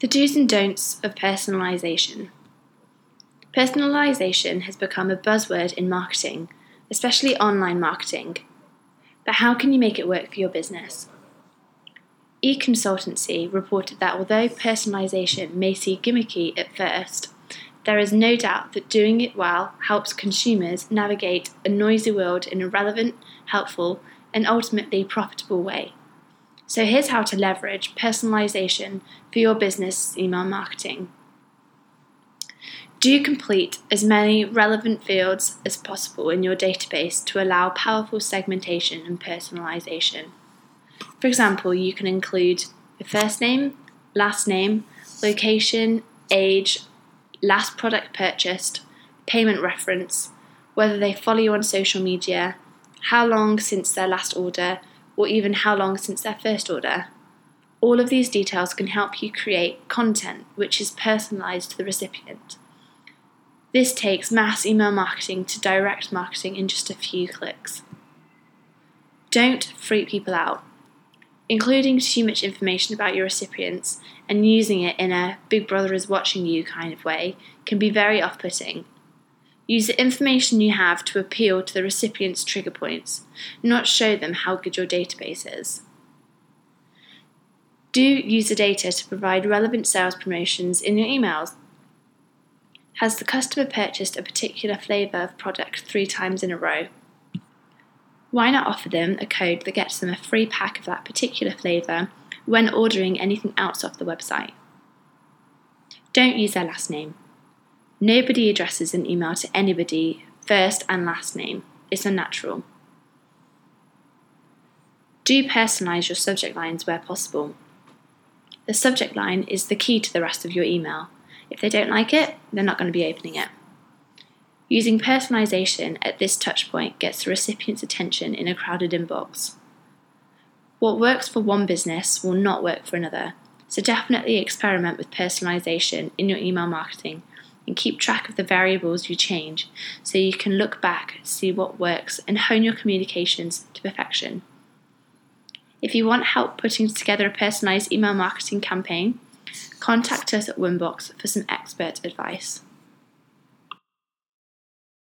The do's and don'ts of personalisation. Personalisation has become a buzzword in marketing, especially online marketing. But how can you make it work for your business? eConsultancy reported that although personalisation may seem gimmicky at first, there is no doubt that doing it well helps consumers navigate a noisy world in a relevant, helpful, and ultimately profitable way. So, here's how to leverage personalization for your business email marketing. Do complete as many relevant fields as possible in your database to allow powerful segmentation and personalization. For example, you can include your first name, last name, location, age, last product purchased, payment reference, whether they follow you on social media, how long since their last order, or even how long since their first order. All of these details can help you create content which is personalized to the recipient. This takes mass email marketing to direct marketing in just a few clicks. Don't freak people out. Including too much information about your recipients and using it in a Big Brother is watching you kind of way can be very off putting Use the information you have to appeal to the recipient's trigger points, not show them how good your database is. Do use the data to provide relevant sales promotions in your emails. Has the customer purchased a particular flavour of product three times in a row? Why not offer them a code that gets them a free pack of that particular flavour when ordering anything else off the website? Don't use their last name. Nobody addresses an email to anybody first and last name. It's unnatural. Do personalize your subject lines where possible. The subject line is the key to the rest of your email. If they don't like it, they're not going to be opening it. Using personalization at this touchpoint gets the recipient's attention in a crowded inbox. What works for one business will not work for another, so definitely experiment with personalization in your email marketing and keep track of the variables you change so you can look back, see what works, and hone your communications to perfection. If you want help putting together a personalised email marketing campaign, contact us at Winbox for some expert advice.